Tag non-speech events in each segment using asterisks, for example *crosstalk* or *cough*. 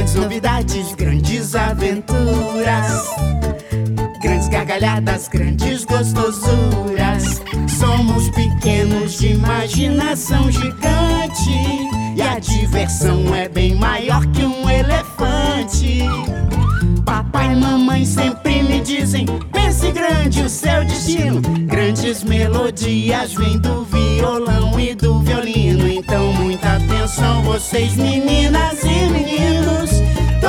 Grandes novidades, grandes aventuras. Grandes gargalhadas, grandes gostosuras. Somos pequenos de imaginação gigante. E a diversão é bem maior que um elefante. Papai e mamãe sempre me dizem: pense grande o seu destino. Grandes melodias vêm do violão e do violino. Então, muita atenção, vocês, meninas e meninos.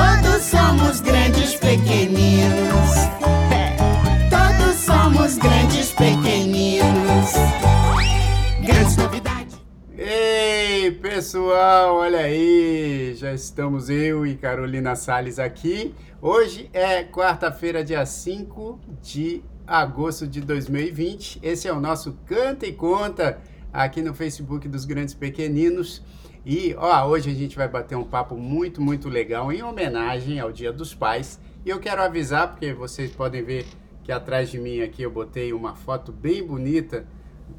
Todos somos grandes pequeninos. Todos somos grandes pequeninos. Grandes novidades. Ei, pessoal, olha aí, já estamos eu e Carolina Sales aqui. Hoje é quarta-feira, dia 5 de agosto de 2020. Esse é o nosso Canta e Conta aqui no Facebook dos Grandes Pequeninos. E ó, hoje a gente vai bater um papo muito, muito legal em homenagem ao Dia dos Pais. E eu quero avisar, porque vocês podem ver que atrás de mim aqui eu botei uma foto bem bonita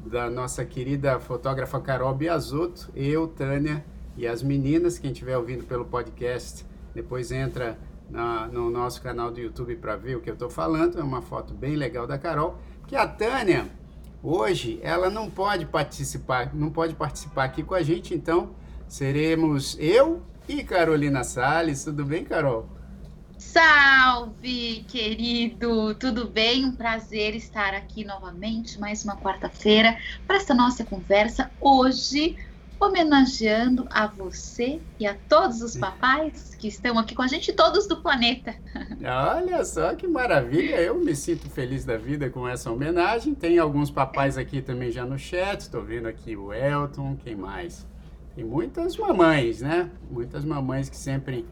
da nossa querida fotógrafa Carol Biasotto, eu, Tânia e as meninas. Quem estiver ouvindo pelo podcast, depois entra na, no nosso canal do YouTube para ver o que eu estou falando. É uma foto bem legal da Carol. Que a Tânia, hoje, ela não pode participar, não pode participar aqui com a gente, então seremos eu e Carolina Salles. Tudo bem, Carol? Salve, querido! Tudo bem? Um prazer estar aqui novamente, mais uma quarta-feira, para essa nossa conversa. Hoje, homenageando a você e a todos os papais que estão aqui com a gente, todos do planeta. *laughs* Olha só que maravilha! Eu me sinto feliz da vida com essa homenagem. Tem alguns papais aqui também já no chat. Estou vendo aqui o Elton, quem mais? Tem muitas mamães, né? Muitas mamães que sempre.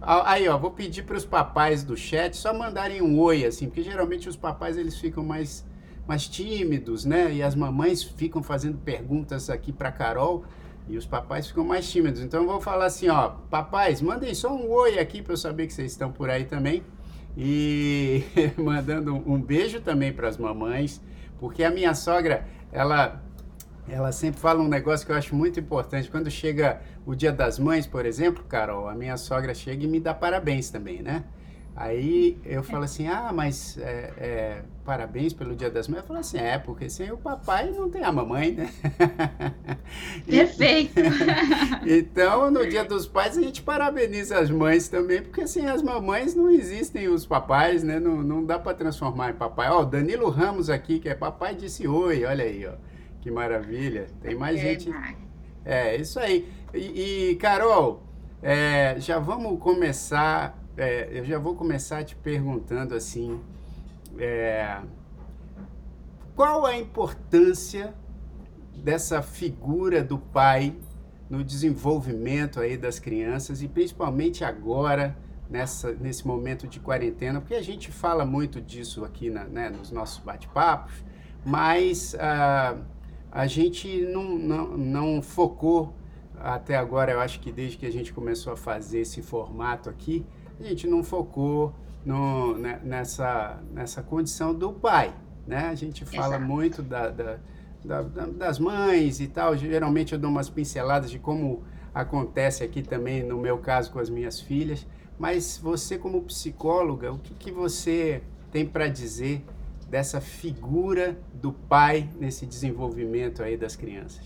Aí, ó, vou pedir para os papais do chat só mandarem um oi, assim, porque geralmente os papais eles ficam mais, mais tímidos, né? E as mamães ficam fazendo perguntas aqui para Carol e os papais ficam mais tímidos. Então eu vou falar assim, ó, papais, mandem só um oi aqui para eu saber que vocês estão por aí também. E *laughs* mandando um beijo também para as mamães, porque a minha sogra, ela ela sempre fala um negócio que eu acho muito importante. Quando chega o Dia das Mães, por exemplo, Carol, a minha sogra chega e me dá parabéns também, né? Aí eu falo assim, ah, mas é, é, parabéns pelo Dia das Mães. Eu falo assim, é, porque sem o papai não tem a mamãe, né? *laughs* Perfeito! *laughs* então, no Dia dos Pais, a gente parabeniza as mães também, porque sem as mamães não existem os papais, né? Não, não dá para transformar em papai. Ó, o Danilo Ramos aqui, que é papai, disse oi, olha aí, ó. Que maravilha. Tem mais é, gente. É, isso aí. E, e Carol, é, já vamos começar. É, eu já vou começar te perguntando assim. É, qual a importância dessa figura do pai no desenvolvimento aí das crianças e principalmente agora nessa, nesse momento de quarentena, porque a gente fala muito disso aqui na, né, nos nossos bate-papos, mas ah, a gente não, não, não focou até agora, eu acho que desde que a gente começou a fazer esse formato aqui, a gente não focou no, né, nessa, nessa condição do pai, né? A gente fala Exato. muito da, da, da, das mães e tal, geralmente eu dou umas pinceladas de como acontece aqui também, no meu caso, com as minhas filhas, mas você como psicóloga, o que, que você tem para dizer dessa figura do pai nesse desenvolvimento aí das crianças?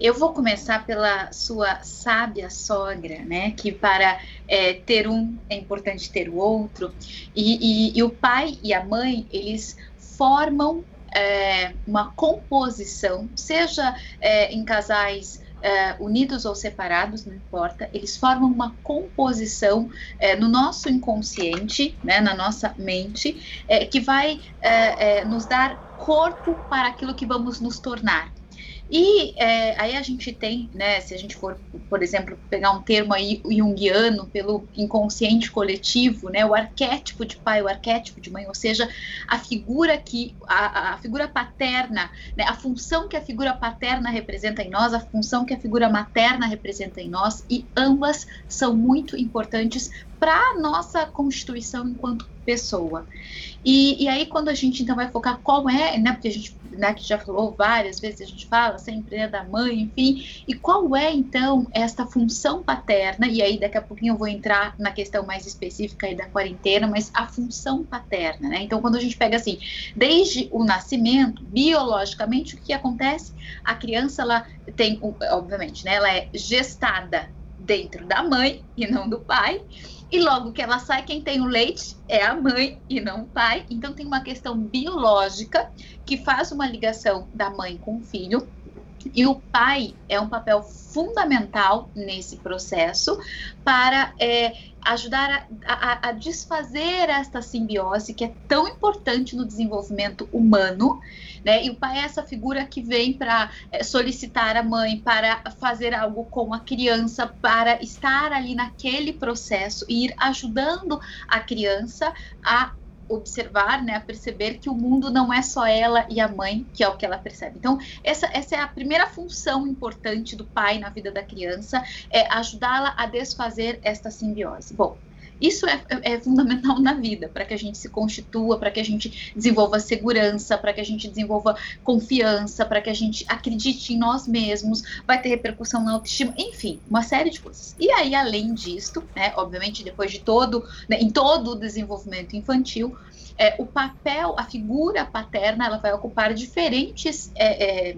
Eu vou começar pela sua sábia sogra, né? Que para é, ter um é importante ter o outro. E, e, e o pai e a mãe, eles formam é, uma composição, seja é, em casais uh, unidos ou separados, não importa, eles formam uma composição uh, no nosso inconsciente, né, na nossa mente, uh, que vai nos dar corpo para aquilo que vamos nos tornar. E é, aí a gente tem, né, se a gente for, por exemplo, pegar um termo aí junguiano pelo inconsciente coletivo, né, o arquétipo de pai, o arquétipo de mãe, ou seja, a figura que, a, a figura paterna, né, a função que a figura paterna representa em nós, a função que a figura materna representa em nós, e ambas são muito importantes para nossa constituição enquanto pessoa. E, e aí, quando a gente então vai focar qual é, né? Porque a gente né, que já falou várias vezes, a gente fala sempre né, da mãe, enfim, e qual é então esta função paterna? E aí daqui a pouquinho eu vou entrar na questão mais específica aí da quarentena, mas a função paterna, né? Então, quando a gente pega assim, desde o nascimento, biologicamente, o que acontece? A criança, ela tem, obviamente, né, ela é gestada dentro da mãe e não do pai. E logo que ela sai, quem tem o leite é a mãe e não o pai. Então tem uma questão biológica que faz uma ligação da mãe com o filho. E o pai é um papel fundamental nesse processo para é, ajudar a, a, a, desfazer esta simbiose que é tão importante no desenvolvimento humano, né? E o pai é essa figura que vem para é, solicitar a mãe para fazer algo com a criança, para estar ali naquele processo e ir ajudando a criança a observar, né, a perceber que o mundo não é só ela e a mãe, que é o que ela percebe. Então, essa, essa é a primeira função importante do pai na vida da criança, é ajudá-la a desfazer esta simbiose. Bom, isso é, é, é fundamental na vida, para que a gente se constitua, para que a gente desenvolva segurança, para que a gente desenvolva confiança, para que a gente acredite em nós mesmos, vai ter repercussão na autoestima, enfim, uma série de coisas. E aí, além disto, né, obviamente, depois de todo, né, em todo o desenvolvimento infantil, é, o papel, a figura paterna, ela vai ocupar diferentes. É, é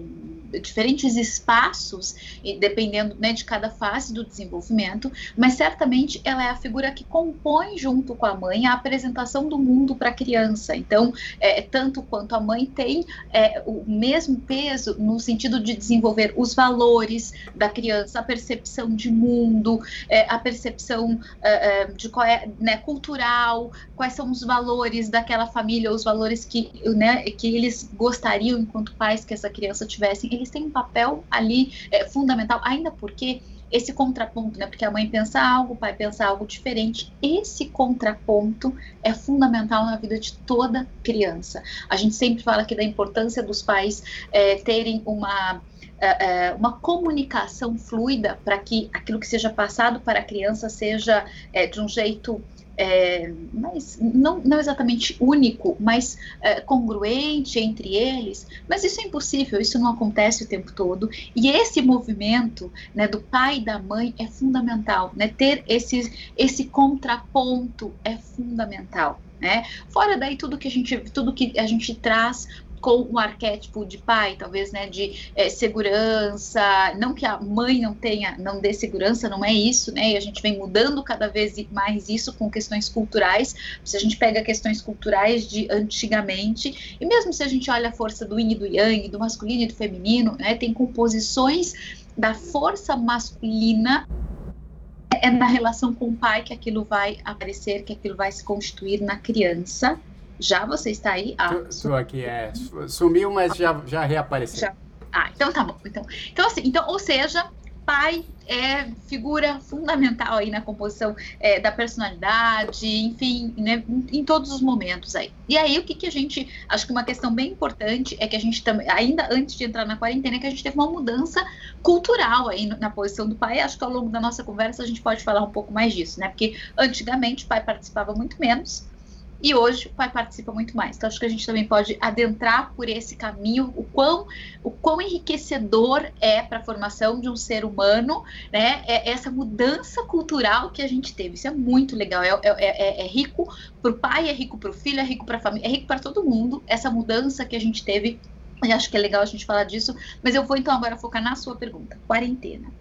diferentes espaços, dependendo né, de cada fase do desenvolvimento, mas certamente ela é a figura que compõe junto com a mãe a apresentação do mundo para a criança. Então, é, tanto quanto a mãe tem é, o mesmo peso no sentido de desenvolver os valores da criança, a percepção de mundo, é, a percepção é, é, de qual é né, cultural, quais são os valores daquela família, os valores que, né, que eles gostariam enquanto pais que essa criança tivesse eles têm um papel ali é, fundamental, ainda porque esse contraponto, né? Porque a mãe pensa algo, o pai pensa algo diferente. Esse contraponto é fundamental na vida de toda criança. A gente sempre fala aqui da importância dos pais é, terem uma é, é uma comunicação fluida para que aquilo que seja passado para a criança seja é, de um jeito é, mas não, não exatamente único, mas é, congruente entre eles. Mas isso é impossível, isso não acontece o tempo todo. E esse movimento né, do pai e da mãe é fundamental, né? Ter esse, esse contraponto é fundamental. Né? Fora daí tudo que a gente tudo que a gente traz com um arquétipo de pai, talvez, né, de é, segurança, não que a mãe não tenha, não dê segurança, não é isso, né, e a gente vem mudando cada vez mais isso com questões culturais, se a gente pega questões culturais de antigamente, e mesmo se a gente olha a força do yin e do yang, do masculino e do feminino, né, tem composições da força masculina é na relação com o pai que aquilo vai aparecer, que aquilo vai se constituir na criança, já você está aí? Ah, Estou aqui, é. Sumiu, mas já, já reapareceu. Já. Ah, então tá bom. Então, então, assim, então, ou seja, pai é figura fundamental aí na composição é, da personalidade, enfim, né, em todos os momentos aí. E aí, o que, que a gente. Acho que uma questão bem importante é que a gente também, ainda antes de entrar na quarentena, é que a gente teve uma mudança cultural aí na posição do pai. Acho que ao longo da nossa conversa a gente pode falar um pouco mais disso, né? Porque antigamente o pai participava muito menos e hoje o pai participa muito mais. Então acho que a gente também pode adentrar por esse caminho, o quão, o quão enriquecedor é para a formação de um ser humano, né? É essa mudança cultural que a gente teve. Isso é muito legal. É, é, é, é rico para o pai, é rico para o filho, é rico para a família, é rico para todo mundo. Essa mudança que a gente teve. Eu acho que é legal a gente falar disso, mas eu vou então agora focar na sua pergunta. Quarentena.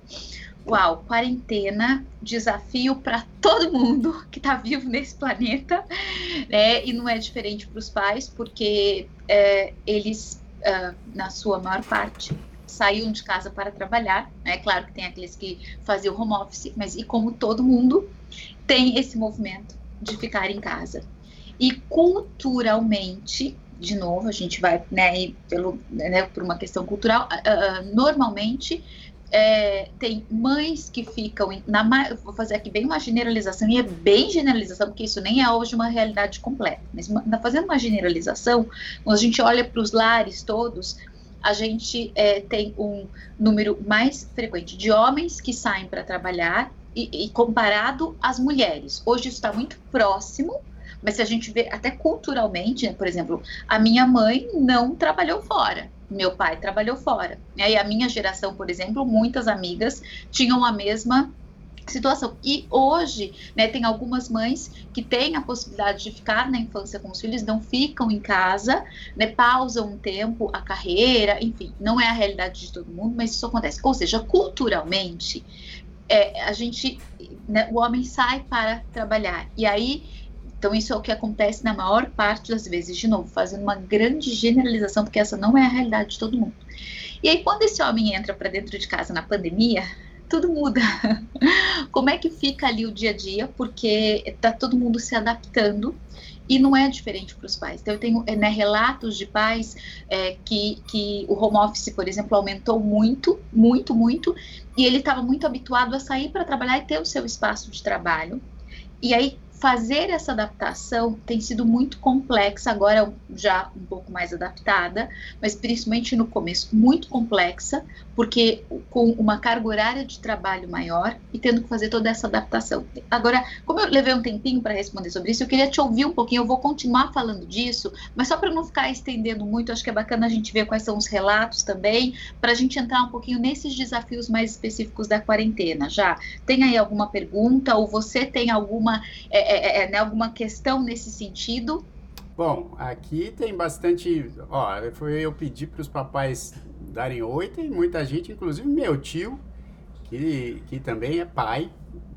Uau, quarentena, desafio para todo mundo *laughs* que está vivo nesse planeta, né? E não é diferente para os pais, porque é, eles, na sua maior parte, saíam de casa para trabalhar. É né? claro que tem aqueles que faziam home office, mas e como todo mundo, tem esse movimento de ficar em casa. E culturalmente, de novo, a gente vai né, pelo, né, por uma questão cultural, uh, normalmente é, tem mães que ficam, na, vou fazer aqui bem uma generalização, e é bem generalização, porque isso nem é hoje uma realidade completa, mas fazendo uma generalização, quando a gente olha para os lares todos, a gente é, tem um número mais frequente de homens que saem para trabalhar e, e comparado às mulheres. Hoje isso está muito próximo, mas se a gente vê até culturalmente, né, por exemplo, a minha mãe não trabalhou fora, meu pai trabalhou fora. E a minha geração, por exemplo, muitas amigas tinham a mesma situação. E hoje, né, tem algumas mães que têm a possibilidade de ficar na infância com os filhos, não ficam em casa, né, pausam um tempo a carreira, enfim, não é a realidade de todo mundo, mas isso acontece. Ou seja, culturalmente, é, a gente, né, o homem sai para trabalhar. E aí, então isso é o que acontece na maior parte das vezes, de novo, fazendo uma grande generalização, porque essa não é a realidade de todo mundo. E aí, quando esse homem entra para dentro de casa na pandemia, tudo muda. *laughs* Como é que fica ali o dia a dia? Porque está todo mundo se adaptando e não é diferente para os pais. Então, eu tenho né, relatos de pais é, que, que o home office, por exemplo, aumentou muito, muito, muito, e ele estava muito habituado a sair para trabalhar e ter o seu espaço de trabalho. E aí, fazer essa adaptação tem sido muito complexa, agora já um pouco mais adaptada, mas principalmente no começo muito complexa, porque com uma carga horária de trabalho maior e tendo que fazer toda essa adaptação. Agora, como eu levei um tempinho para responder sobre isso, eu queria te ouvir um pouquinho, eu vou continuar falando disso, mas só para não ficar estendendo muito, acho que é bacana a gente ver quais são os relatos também, para a gente entrar um pouquinho nesses desafios mais específicos da quarentena. Já tem aí alguma pergunta ou você tem alguma é, é, é, é, né, alguma questão nesse sentido? Bom, aqui tem bastante. Ó, foi eu pedir para os papais darem oi, tem muita gente, inclusive meu tio, que, que também é pai,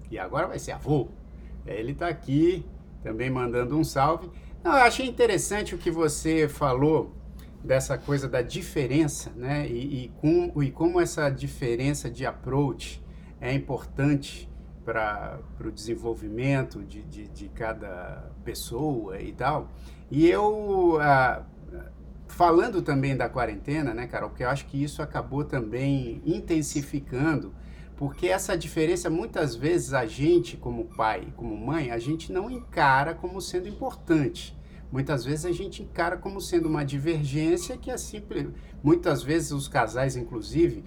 e agora vai ser avô. Ele está aqui também mandando um salve. Não, eu achei interessante o que você falou dessa coisa da diferença, né? E, e, com, e como essa diferença de approach é importante para o desenvolvimento de, de, de, cada pessoa e tal. E eu, ah, falando também da quarentena, né, Carol, porque eu acho que isso acabou também intensificando, porque essa diferença, muitas vezes, a gente, como pai, como mãe, a gente não encara como sendo importante. Muitas vezes a gente encara como sendo uma divergência que é simples. Muitas vezes os casais, inclusive,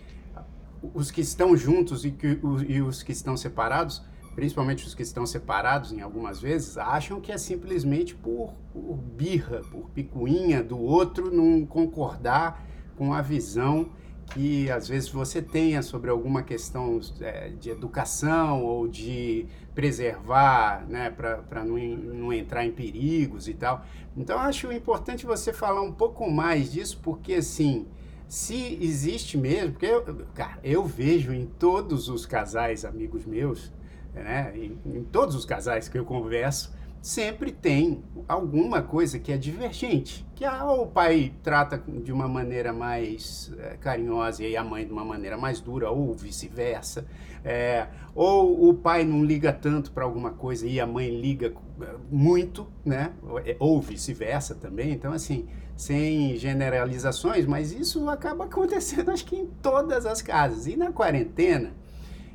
os que estão juntos e, que, e os que estão separados, principalmente os que estão separados em algumas vezes, acham que é simplesmente por, por birra, por picuinha do outro não concordar com a visão que às vezes você tenha sobre alguma questão é, de educação ou de preservar, né, para não, não entrar em perigos e tal. Então, acho importante você falar um pouco mais disso, porque assim se existe mesmo, porque eu, cara, eu vejo em todos os casais amigos meus, né, em, em, todos os casais que eu converso, sempre tem alguma coisa que é divergente, que o pai trata de uma maneira mais é, carinhosa e a mãe de uma maneira mais dura, ou vice-versa, é, ou o pai não liga tanto para alguma coisa e a mãe liga eh, muito, né, ou vice-versa também, então assim sem generalizações, mas isso acaba *laughs* acontecendo acho que em todas as casas. E na quarentena,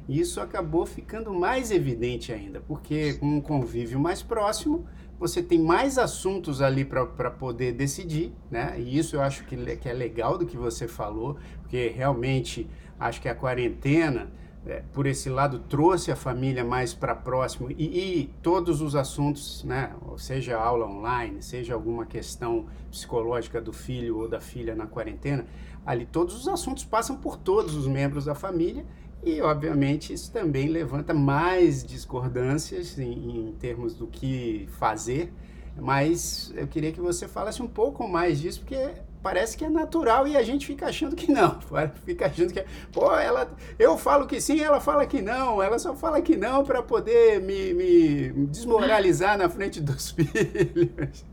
isso acabou ficando mais evidente ainda, porque com um convívio mais próximo, você tem mais assuntos ali para poder decidir, né? E isso eu acho que, que é legal do que você falou, porque realmente acho que a quarentena é, por esse lado trouxe a família mais para próximo e, e, todos os assuntos, né, seja aula online, seja alguma questão psicológica do filho ou da filha na quarentena, ali todos os assuntos passam por todos os membros da família e, obviamente, isso também levanta mais discordâncias em, em termos do que fazer. Mas eu queria que você falasse um pouco mais disso, porque parece que é natural e a gente fica achando que não. *laughs* Fica achando que, é, pô, ela, eu falo que sim, ela fala que não. Ela só fala que não para poder me, me, desmoralizar na frente dos *laughs* filhos.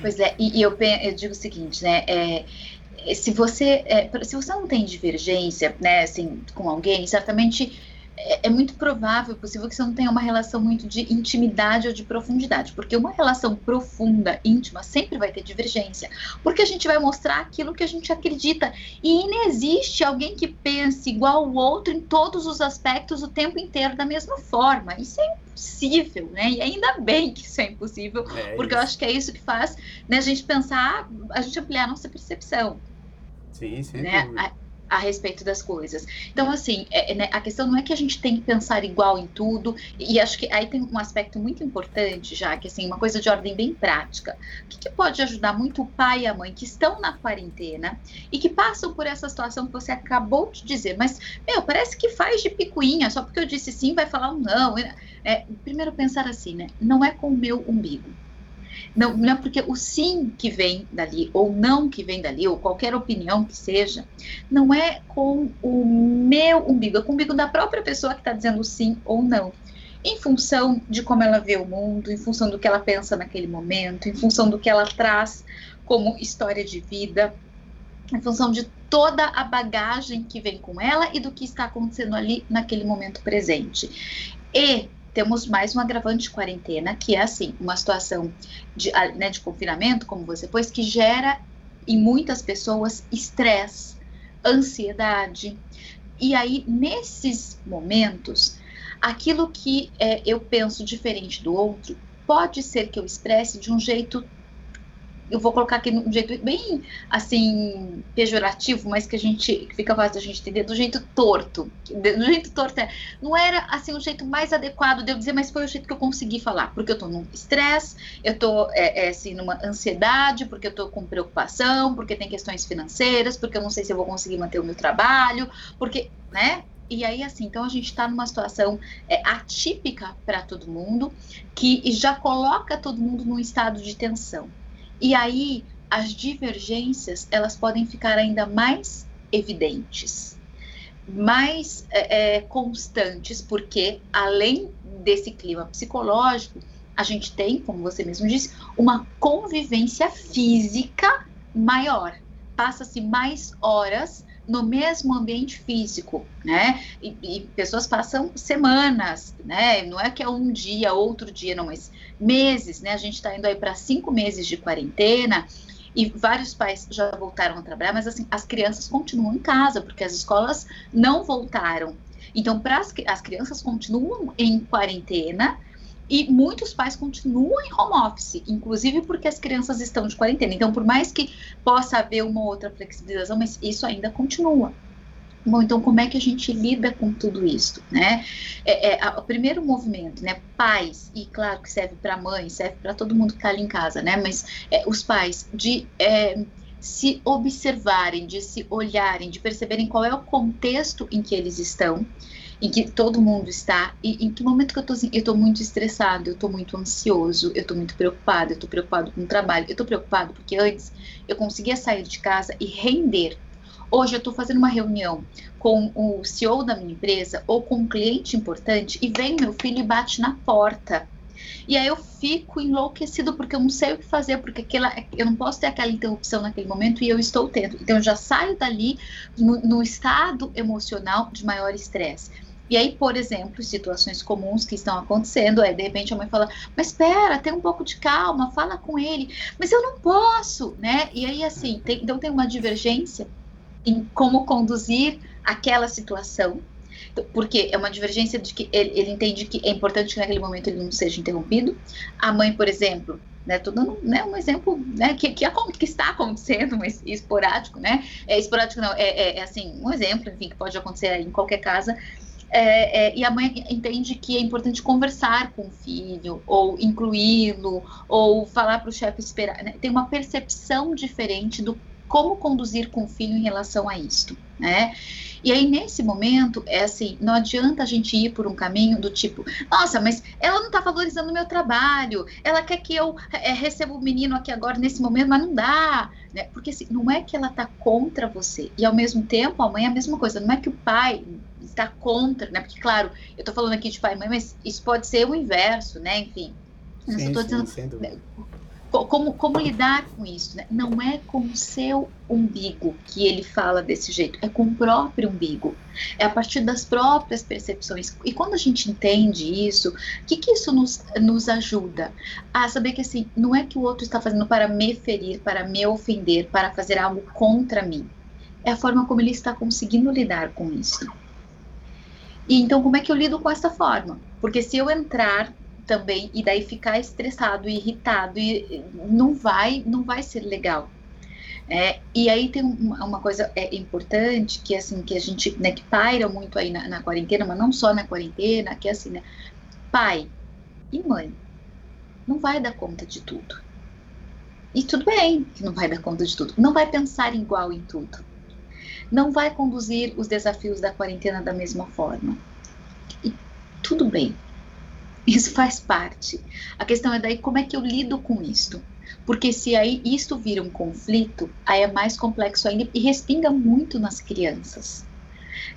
Pois é, e, e eu, eu, digo o seguinte, né? É, se você, é, se você não tem divergência, né, assim, com alguém, certamente é, é, muito provável, possível que você não tenha uma relação muito de intimidade ou de profundidade, porque uma relação profunda, íntima, sempre vai ter divergência, porque a gente vai mostrar aquilo que a gente acredita e não existe alguém que pense igual o outro em todos os aspectos o tempo inteiro da mesma forma. Isso é impossível, né? E ainda bem que isso é impossível, é porque isso. eu acho que é isso que faz né, a gente pensar, a gente ampliar a nossa percepção. Sim, sim. Né? A respeito das coisas. Então, assim, é, né, a questão não é que a gente tem que pensar igual em tudo, e acho que aí tem um aspecto muito importante, já que, assim, uma coisa de ordem bem prática. O que, que pode ajudar muito o pai e a mãe que estão na quarentena e que passam por essa situação que você acabou de dizer, mas, meu, parece que faz de picuinha, só porque eu disse sim vai falar um não. É, primeiro pensar assim, né? Não é com o meu umbigo não, não é porque o sim que vem dali, ou não que vem dali, ou qualquer opinião que seja, não é com o meu umbigo, é com o umbigo da própria pessoa que está dizendo sim ou não. Em função de como ela vê o mundo, em função do que ela pensa naquele momento, em função do que ela traz como história de vida, em função de toda a bagagem que vem com ela e do que está acontecendo ali naquele momento presente. E temos mais um agravante de quarentena, que é assim, uma situação de, né, de confinamento, como você pôs, que gera em muitas pessoas estresse, ansiedade. E aí, nesses momentos, aquilo que é, eu penso diferente do outro, pode ser que eu expresse de um jeito eu vou colocar aqui de um jeito bem assim pejorativo, mas que a gente fica fácil da gente entender, do jeito torto. Do jeito torto é, não era assim o jeito mais adequado de eu dizer, mas foi o jeito que eu consegui falar, porque eu tô num estresse, eu tô é, é, assim numa ansiedade, porque eu tô com preocupação, porque tem questões financeiras, porque eu não sei se eu vou conseguir manter o meu trabalho, porque, né? E aí, assim, então a gente está numa situação é, atípica para todo mundo, que já coloca todo mundo num estado de tensão. E aí as divergências elas podem ficar ainda mais evidentes, mais é, é, constantes, porque além desse clima psicológico, a gente tem, como você mesmo disse, uma convivência física maior. Passa-se mais horas no mesmo ambiente físico, né? E, e, pessoas passam semanas, né? Não é que é um dia, outro dia, não, mas meses, né? A gente está indo aí para cinco meses de quarentena e vários pais já voltaram a trabalhar, mas assim, as crianças continuam em casa, porque as escolas não voltaram. Então, para as, as crianças continuam em quarentena, e muitos pais continuam em home office, inclusive porque as crianças estão de quarentena. Então, por mais que possa haver uma outra flexibilização, mas isso ainda continua. Bom, então como é que a gente lida com tudo isso, né? É, é, a, o primeiro movimento, né? Pais, e claro que serve para mãe, serve para todo mundo que está ali em casa, né? Mas é, os pais de é, se observarem, de se olharem, de perceberem qual é o contexto em que eles estão em que todo mundo está, e em que momento que eu tô, assim, eu tô muito estressado, eu tô muito ansioso, eu tô muito preocupado, eu tô preocupado com o trabalho, eu tô preocupado porque antes eu conseguia sair de casa e render. Hoje eu tô fazendo uma reunião com o CEO da minha empresa ou com um cliente importante e vem meu filho e bate na porta. E aí eu fico enlouquecido porque eu não sei o que fazer, porque aquela, eu não posso ter aquela interrupção naquele momento e eu estou tendo. Então eu já saio dali no, no estado emocional de maior estresse. E aí, por exemplo, situações comuns que estão acontecendo é, de repente, a mãe fala, mas espera, tem um pouco de calma, fala com ele, mas eu não posso, né? E aí, assim, tem, então tem uma divergência em como conduzir aquela situação, porque é uma divergência de que ele, ele, entende que é importante que naquele momento ele não seja interrompido. A mãe, por exemplo, né, estou dando né, um exemplo né, que, que, que, está acontecendo, mas *laughs* esporádico, né? É esporádico não, é, é, é assim, um exemplo, enfim, que pode acontecer em qualquer casa, é, é, e a mãe entende que é importante conversar com o filho, ou incluí-lo, ou falar para o chefe esperar. Né? Tem uma percepção diferente do como conduzir com o filho em relação a isto, né? E aí, nesse momento, é assim, não adianta a gente ir por um caminho do tipo, nossa, mas ela não está valorizando o meu trabalho, ela quer que eu é, receba o menino aqui agora, nesse momento, mas não dá, né? Porque assim, não é que ela está contra você, e ao mesmo tempo, a mãe é a mesma coisa, não é que o pai está contra, né? Porque, claro, eu estou falando aqui de pai e mãe, mas isso pode ser o inverso, né? Enfim. Sim, eu estou dizendo. Né, como, como lidar com isso? Né? Não é com o seu umbigo que ele fala desse jeito, é com o próprio umbigo. É a partir das próprias percepções. E quando a gente entende isso, o que, que isso nos, nos ajuda? A saber que assim, não é que o outro está fazendo para me ferir, para me ofender, para fazer algo contra mim. É a forma como ele está conseguindo lidar com isso. E então, como é que eu lido com essa forma? Porque se eu entrar também e daí ficar estressado irritado e não vai, não vai ser legal. É, e aí tem uma, uma, coisa é, importante que assim que a gente né, que paira muito aí na, na, quarentena, mas não só na quarentena, que é assim, né, pai e mãe não vai dar conta de tudo. E tudo bem que não vai dar conta de tudo. Não vai pensar igual em tudo. Não vai conduzir os desafios da quarentena da mesma forma. E tudo bem. Isso faz parte. A questão é daí como é que eu lido com isso. Porque se aí isto vira um conflito, aí é mais complexo ainda e respinga muito nas crianças.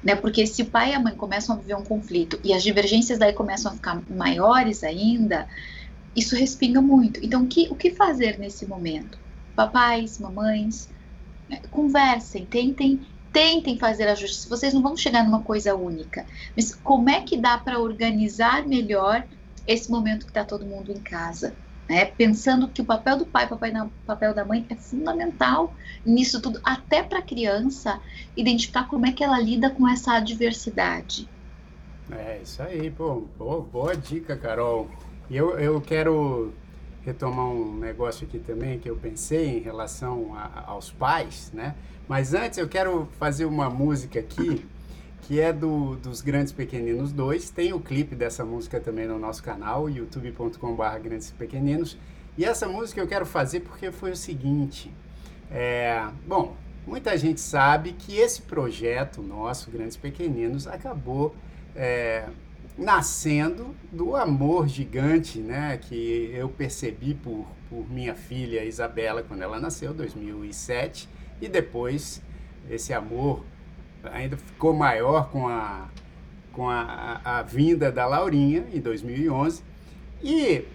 Né? Porque se o pai e a mãe começam a viver um conflito e as divergências daí começam a ficar maiores ainda, isso respinga muito. Então, que, o que fazer nesse momento? Papais, mamães, né, conversem, tentem tentem fazer ajustes. Vocês não vão chegar numa coisa única, mas como é que dá para organizar melhor esse momento que está todo mundo em casa? né? Pensando que o papel do pai, o papel da mãe é fundamental nisso tudo, até para a criança identificar como é que ela lida com essa adversidade. É, isso aí, pô, boa, boa dica, Carol. Eu, eu quero retomar um negócio aqui também que eu pensei em relação a, aos pais, né? Mas antes eu quero fazer uma música aqui que é do, dos Grandes Pequeninos 2. Tem o clipe dessa música também no nosso canal, youtube.com.br Grandes Pequeninos. E essa música eu quero fazer porque foi o seguinte. É, bom, muita gente sabe que esse projeto nosso, Grandes Pequeninos, acabou é, nascendo do amor gigante né, que eu percebi por, por minha filha Isabela quando ela nasceu, 2007, e depois esse amor ainda ficou maior com a, com a, a, a vinda da Laurinha em 2011. E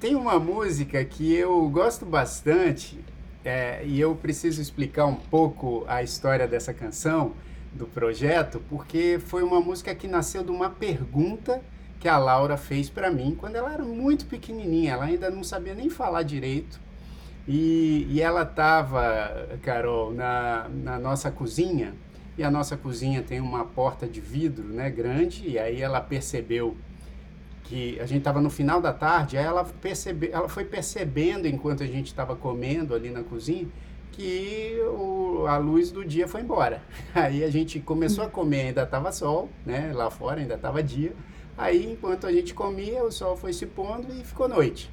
tem uma música que eu gosto bastante é, e eu preciso explicar um pouco a história dessa canção, do projeto, porque foi uma música que nasceu de uma pergunta que a Laura fez para mim quando ela era muito pequenininha, ela ainda não sabia nem falar direito. E, e ela estava, Carol, na, na nossa cozinha e a nossa cozinha tem uma porta de vidro, né, grande, e aí ela percebeu que a gente estava no final da tarde, aí ela percebe, ela foi percebendo enquanto a gente estava comendo ali na cozinha que o, a luz do dia foi embora. *laughs* Aí a gente começou a comer, ainda estava sol, né, lá fora ainda estava dia. Aí enquanto a gente comia, o sol foi se pondo e ficou noite.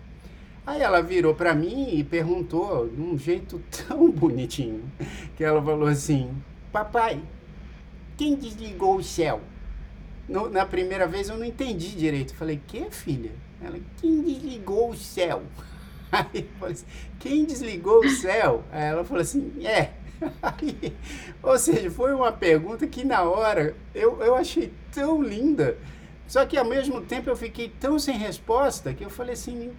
Aí ela virou para mim e perguntou de um jeito *laughs* tão bonitinho que ela falou assim: Papai, quem desligou o céu? No, na primeira vez eu não entendi direito. Falei, que filha? Ela, quem desligou o céu? Aí eu falei assim, quem desligou o céu? Aí ela falou assim, é. *laughs* Aí, ou seja, foi uma pergunta que na hora eu, eu achei tão linda. Só que ao mesmo tempo eu fiquei tão sem resposta que eu falei assim,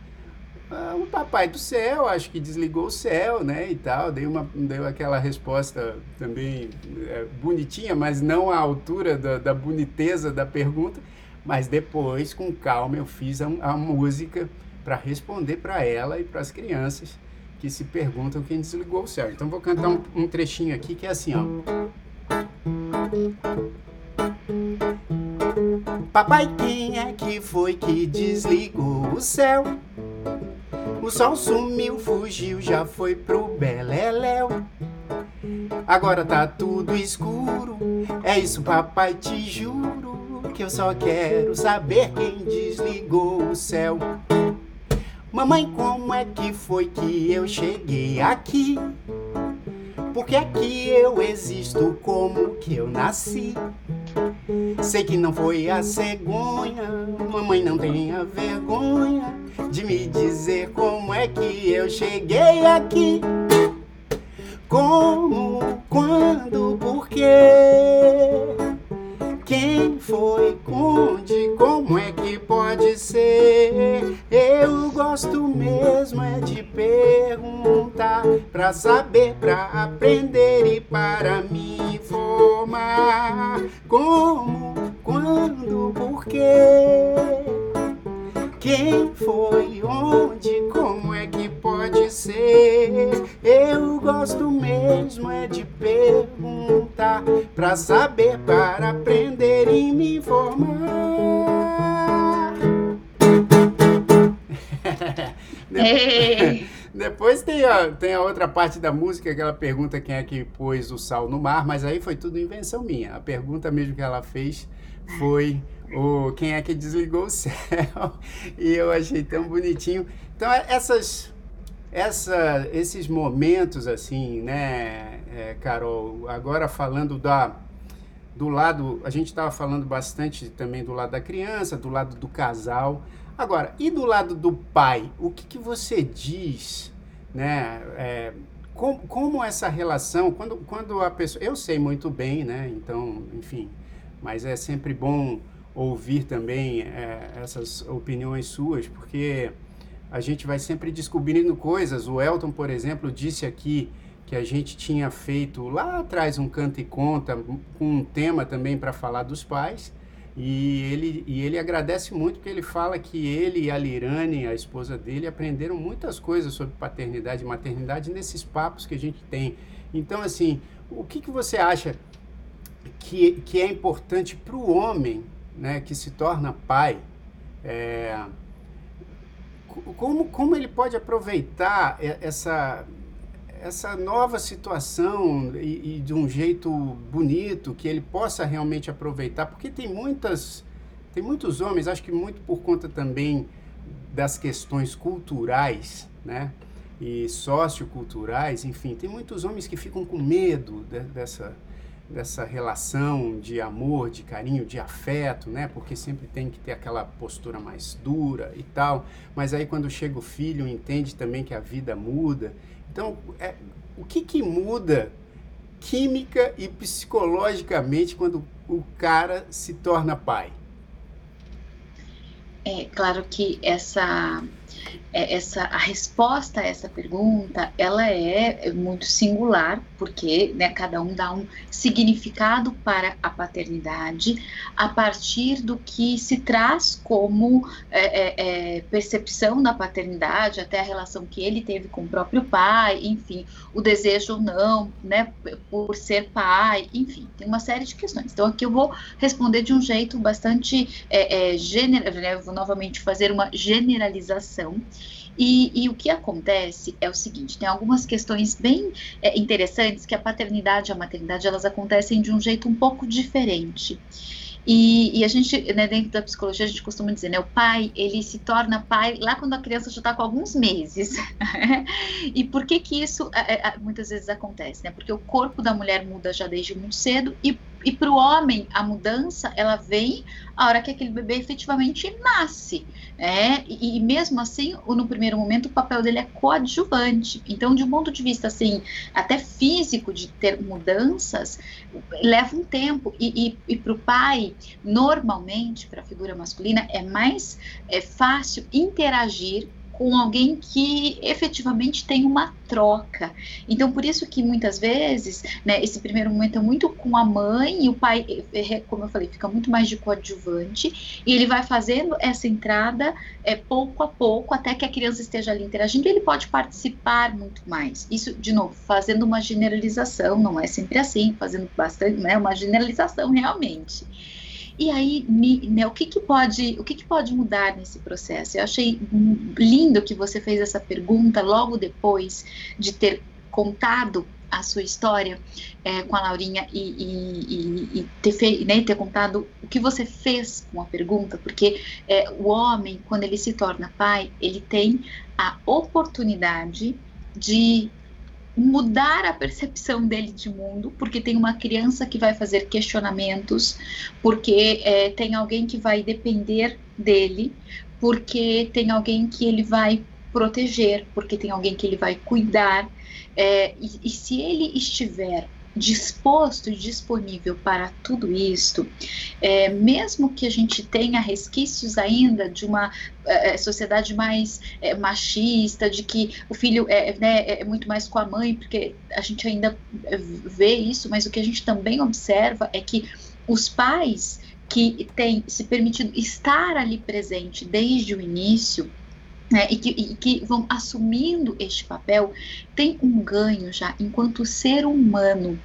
ah, o papai do céu, acho que desligou o céu, né, e tal, dei, uma, deu aquela resposta também é, bonitinha, mas não à altura da, da boniteza da pergunta, mas depois, com calma, eu fiz a, a música para responder para ela e para as crianças que se perguntam quem desligou o céu. Então vou cantar um, um trechinho aqui que é assim, ó. Papai, quem é que foi que desligou o céu? O sol sumiu, fugiu, já foi pro Beleléu. Agora tá tudo escuro, é isso, papai, te juro. Que eu só quero saber quem desligou o céu. Mamãe, como é que foi que eu cheguei aqui? Porque aqui eu existo como que eu nasci. Sei que não foi a cegonha, mamãe não tenha vergonha de me dizer como é que eu cheguei aqui. Como, quando, por quê? Quem foi, onde, como é que pode ser? Eu gosto mesmo é de perguntar Pra saber, pra aprender e para me informar Como, quando, por quê? Quem foi, onde, como é que pode ser? Eu gosto mesmo é de perguntar Pra saber, para aprender e me informar *laughs* *laughs* Depois tem a, tem a outra parte da música que ela pergunta quem é que pôs o sal no mar, mas aí foi tudo invenção minha. A pergunta mesmo que ela fez foi o quem é que desligou o *laughs* céu. E eu achei tão bonitinho. Então, é, essas, essa, esses momentos, assim, né, é, Carol, agora falando da, do lado, a gente estava falando bastante também do lado da criança, do lado do casal. Agora, e do lado do pai? O que, que você diz, né? É, como, como essa relação, quando, quando a pessoa. Eu sei muito bem, né? Então, enfim, mas é sempre bom ouvir também é, essas opiniões suas, porque a gente vai sempre descobrindo coisas. O Elton, por exemplo, disse aqui que a gente tinha feito lá atrás um canto e conta com um tema também para falar dos pais. E ele, e ele agradece muito porque ele fala que ele e a Lirane, a esposa dele, aprenderam muitas coisas sobre paternidade e maternidade nesses papos que a gente tem. Então, assim, o que, que você acha que, que é importante para o homem né, que se torna pai? É, como, como ele pode aproveitar essa, essa nova situação e, e, de um jeito bonito que ele possa realmente aproveitar, porque tem muitas tem muitos homens, acho que muito por conta também das questões culturais, né? E socioculturais, enfim, tem muitos homens que ficam com medo de, dessa dessa relação de amor, de carinho, de afeto, né? Porque sempre tem que ter aquela postura mais dura e tal. Mas aí quando chega o filho, entende também que a vida muda então, é, o que, que muda química e psicologicamente quando o cara se torna pai? É claro que essa essa a resposta a essa pergunta ela é muito singular porque né, cada um dá um significado para a paternidade a partir do que se traz como é, é, é, percepção da paternidade até a relação que ele teve com o próprio pai enfim o desejo ou não né por ser pai enfim tem uma série de questões. Então aqui eu vou responder de um jeito bastante é, é, general né, vou novamente fazer uma generalização e, e, o que acontece é o seguinte: tem algumas questões bem é, interessantes que a paternidade e a maternidade elas acontecem de um jeito um pouco diferente. E, e, a gente, né, dentro da psicologia, a gente costuma dizer, né, o pai, ele se torna pai lá quando a criança já está com alguns meses. *laughs* e por que que isso é, é, muitas vezes acontece, né? Porque o corpo da mulher muda já desde muito cedo e e para o homem, a mudança, ela vem a hora que aquele bebê efetivamente nasce. É, e, e, mesmo assim, no primeiro momento, o papel dele é coadjuvante. Então, de um ponto de vista, assim, até físico, de ter mudanças, leva um tempo. E, e, e para o pai, normalmente, para a figura masculina, é mais é fácil interagir com alguém que efetivamente tem uma troca. Então, por isso que muitas vezes, né, esse primeiro momento é muito com a mãe e o pai, é, é, como eu falei, fica muito mais de coadjuvante e ele vai fazendo essa entrada é, pouco a pouco até que a criança esteja ali interagindo e ele pode participar muito mais. Isso, de novo, fazendo uma generalização, não é sempre assim, fazendo bastante, né, uma generalização realmente. E aí, né, o que, que pode, o que, que pode mudar nesse processo? Eu achei lindo que você fez essa pergunta logo depois de ter contado a sua história é, com a Laurinha e, e, e ter, fe, né, ter contado o que você fez com a pergunta, porque é, o homem, quando ele se torna pai, ele tem a oportunidade de mudar a percepção dele de mundo, porque tem uma criança que vai fazer questionamentos, porque é, tem alguém que vai depender dele, porque tem alguém que ele vai proteger, porque tem alguém que ele vai cuidar. É, e, e se ele estiver disposto e disponível para tudo isto, é, mesmo que a gente tenha resquícios ainda de uma é, é sociedade mais é, machista, de que o filho é, né, é muito mais com a mãe, porque a gente ainda vê isso, mas o que a gente também observa é que os pais que têm se permitido estar ali presente desde o início, né, e, que, e, que, vão assumindo este papel, tem um ganho já enquanto ser humano.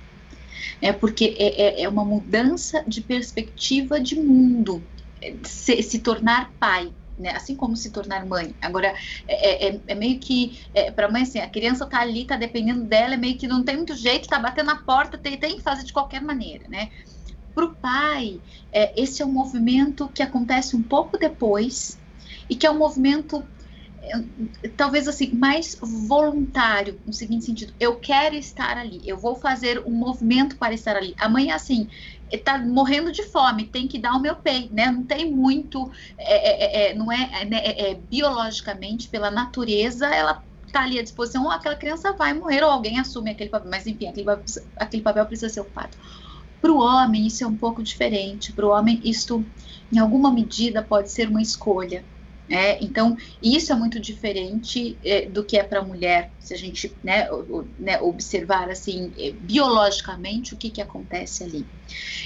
É porque é, é, é uma mudança de perspectiva de mundo, é, se, se tornar pai. né? Assim como se tornar mãe. Agora, é, é, é meio que, é, para mãe, assim, a criança tá ali, tá dependendo dela, é meio que não tem muito jeito, tá batendo na porta, tem, tem que fazer de qualquer maneira, né? Para o pai, é, esse é um movimento que acontece um pouco depois e que é um movimento talvez assim, mais voluntário, no seguinte sentido, eu quero estar ali, eu vou fazer um movimento para estar ali. Amanhã, assim, está morrendo de fome, tem que dar o meu pei, né? Não tem muito, é, é, é, não é, né, é, é, biologicamente, pela natureza, ela está ali à disposição, ou aquela criança vai morrer, ou alguém assume aquele papel, mas enfim, aquele, aquele papel precisa ser ocupado. Para o homem, isso é um pouco diferente. Para o homem, isto, em alguma medida, pode ser uma escolha. É, então, isso é muito diferente é, do que é para a mulher, se a gente né, o, né, observar assim, é, biologicamente o que, que acontece ali.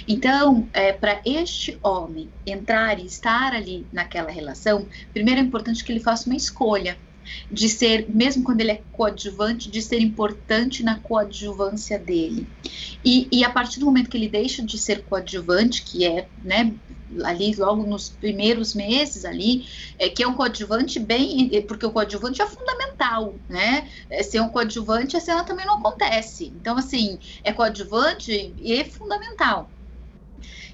Então, é, para este homem entrar e estar ali naquela relação, primeiro é importante que ele faça uma escolha de ser, mesmo quando ele é coadjuvante, de ser importante na coadjuvância dele. E, e a partir do momento que ele deixa de ser coadjuvante, que é, né, ali logo nos primeiros meses ali, é, que é um coadjuvante bem, porque o coadjuvante é fundamental, né? É, ser um coadjuvante, a cena também não acontece. Então, assim, é coadjuvante e é fundamental.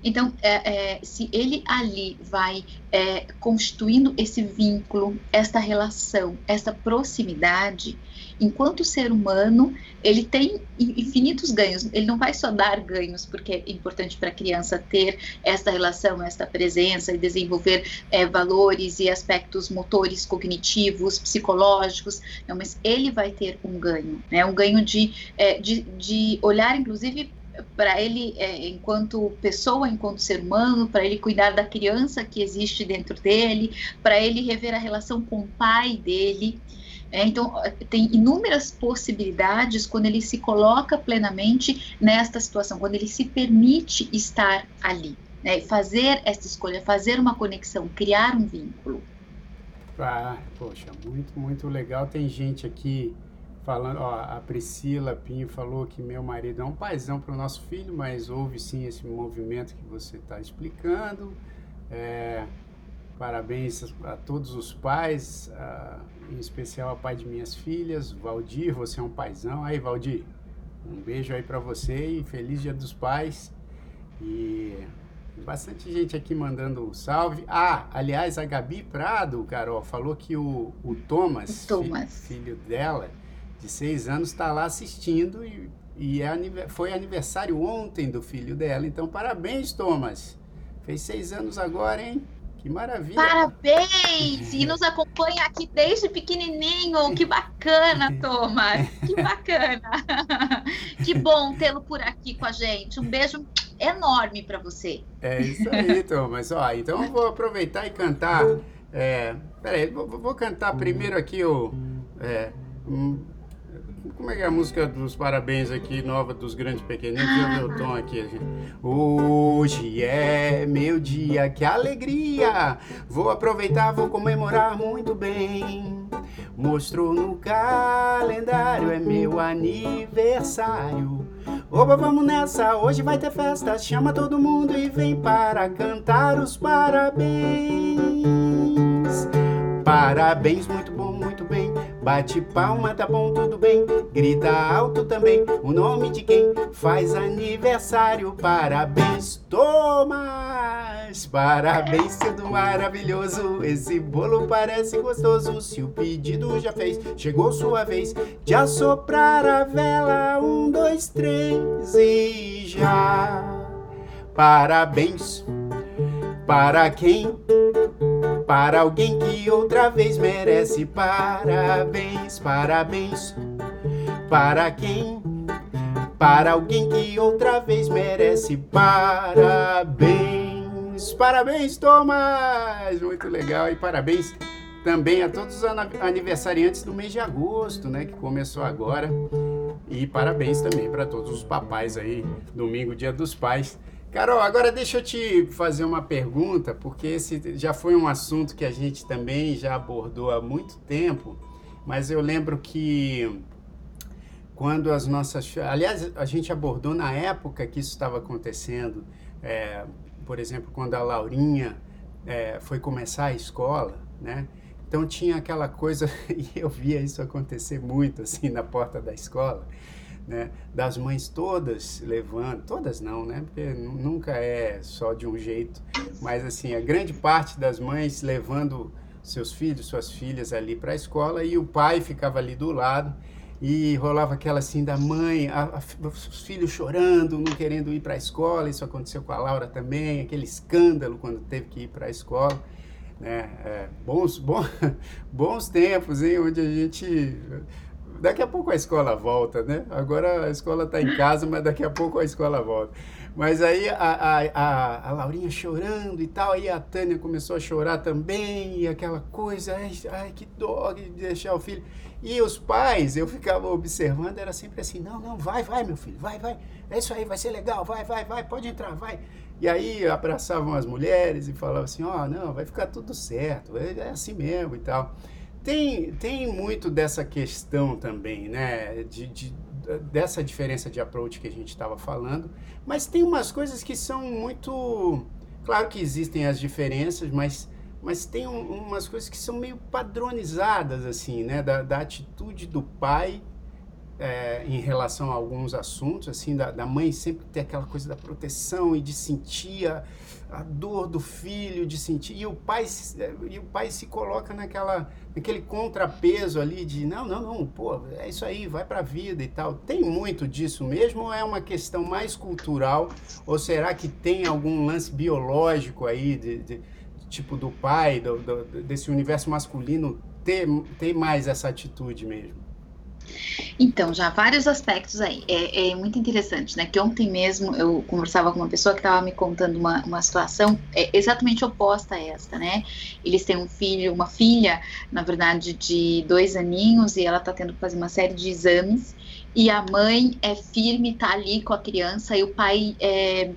Então, é, é, se ele ali vai é, constituindo esse vínculo, esta relação, essa proximidade, enquanto ser humano, ele tem infinitos ganhos. Ele não vai só dar ganhos, porque é importante para a criança ter esta relação, esta presença e desenvolver é, valores e aspectos motores, cognitivos, psicológicos, não, mas ele vai ter um ganho, né? um ganho de, é, de, de olhar, inclusive, para ele, é, enquanto pessoa, enquanto ser humano, para ele cuidar da criança que existe dentro dele, para ele rever a relação com o pai dele. É, então, tem inúmeras possibilidades quando ele se coloca plenamente nesta situação, quando ele se permite estar ali, né, fazer essa escolha, fazer uma conexão, criar um vínculo. Ah, poxa, muito, muito legal. Tem gente aqui falando, ó, a Priscila Pinho falou que meu marido é um paizão para o nosso filho, mas houve sim esse movimento que você está explicando. É, parabéns a todos os pais, a, em especial a pai de minhas filhas, Valdir, você é um paizão. Aí, Valdir, um beijo aí para você e feliz Dia dos Pais. E bastante gente aqui mandando salve. Ah, aliás, a Gabi Prado, Carol, falou que o, o Thomas, Thomas. Filho, filho dela, de seis anos, está lá assistindo e, e é, foi aniversário ontem do filho dela. Então, parabéns, Thomas. Fez seis anos agora, hein? Que maravilha. Parabéns! E nos acompanha aqui desde pequenininho. Que bacana, *laughs* Thomas. Que bacana. Que bom tê-lo por aqui com a gente. Um beijo enorme para você. É isso aí, *laughs* Thomas. Ó, então eu vou aproveitar e cantar. É, peraí, vou, vou cantar primeiro aqui o. É, um, como é que é a música dos parabéns aqui, nova dos grandes pequeninos? Deixa eu o tom aqui. Hoje é meu dia, que alegria! Vou aproveitar, vou comemorar muito bem. Mostrou no calendário, é meu aniversário. Oba, vamos nessa, hoje vai ter festa. Chama todo mundo e vem para cantar os parabéns. Parabéns, muito. Bate palma, tá bom, tudo bem. Grita alto também o nome de quem faz aniversário. Parabéns, Thomas! Parabéns, tudo maravilhoso. Esse bolo parece gostoso. Se o pedido já fez, chegou sua vez de assoprar a vela. Um, dois, três e já. Parabéns para quem para alguém que outra vez merece parabéns, parabéns. Para quem? Para alguém que outra vez merece parabéns. Parabéns, Thomas! Muito legal e parabéns também a todos os aniversariantes do mês de agosto, né, que começou agora. E parabéns também para todos os papais aí, domingo, dia dos pais. Carol, agora deixa eu te fazer uma pergunta, porque esse já foi um assunto que a gente também já abordou há muito tempo, mas eu lembro que quando as nossas. Aliás, a gente abordou na época que isso estava acontecendo, é, por exemplo, quando a Laurinha é, foi começar a escola, né? Então tinha aquela coisa, *laughs* e eu via isso acontecer muito assim na porta da escola, né? Das mães todas levando, todas não, né? Porque nunca é só de um jeito, mas assim, a grande parte das mães levando seus filhos, suas filhas ali para a escola e o pai ficava ali do lado e rolava aquela assim da mãe, a, a, os filhos chorando, não querendo ir para a escola. Isso aconteceu com a Laura também, aquele escândalo quando teve que ir para a escola. Né? É, bons, bons, *laughs* bons tempos, hein? Onde a gente. Daqui a pouco a escola volta, né? Agora a escola está em casa, mas daqui a pouco a escola volta. Mas aí a, a, a, a, Laurinha chorando e tal, aí a Tânia começou a chorar também, e aquela coisa, ai, ai que dó de deixar o filho. E os pais, eu ficava observando, era sempre assim, não, não, vai, vai, meu filho, vai, vai, é isso aí, vai ser legal, vai, vai, vai, pode entrar, vai. E aí abraçavam as mulheres e falavam assim, ó, oh, não, vai ficar tudo certo, é, é assim mesmo e tal. Tem, tem muito dessa questão também, né, de, de dessa diferença de approach que a gente estava falando, mas tem umas coisas que são muito. Claro que existem as diferenças, mas, mas tem um, umas coisas que são meio padronizadas, assim, né? Da, da atitude do pai é, em relação a alguns assuntos, assim, da, da, mãe sempre ter aquela coisa da proteção e de sentir a, a dor do filho, de sentir. E o pai, e o pai se coloca naquela aquele contrapeso ali de não, não, não, pô, é isso aí, vai para a vida e tal. Tem muito disso mesmo ou é uma questão mais cultural? Ou será que tem algum lance biológico aí, de, de tipo do pai, do, do, desse universo masculino, ter, ter mais essa atitude mesmo? Então, já vários aspectos aí. É, é, muito interessante, né? Que ontem mesmo eu conversava com uma pessoa que estava me contando uma, uma situação é, exatamente oposta a esta, né? Eles têm um filho, uma filha, na verdade, de dois aninhos, e ela está tendo que fazer uma série de exames e a mãe é firme, tá ali com a criança, e o pai é,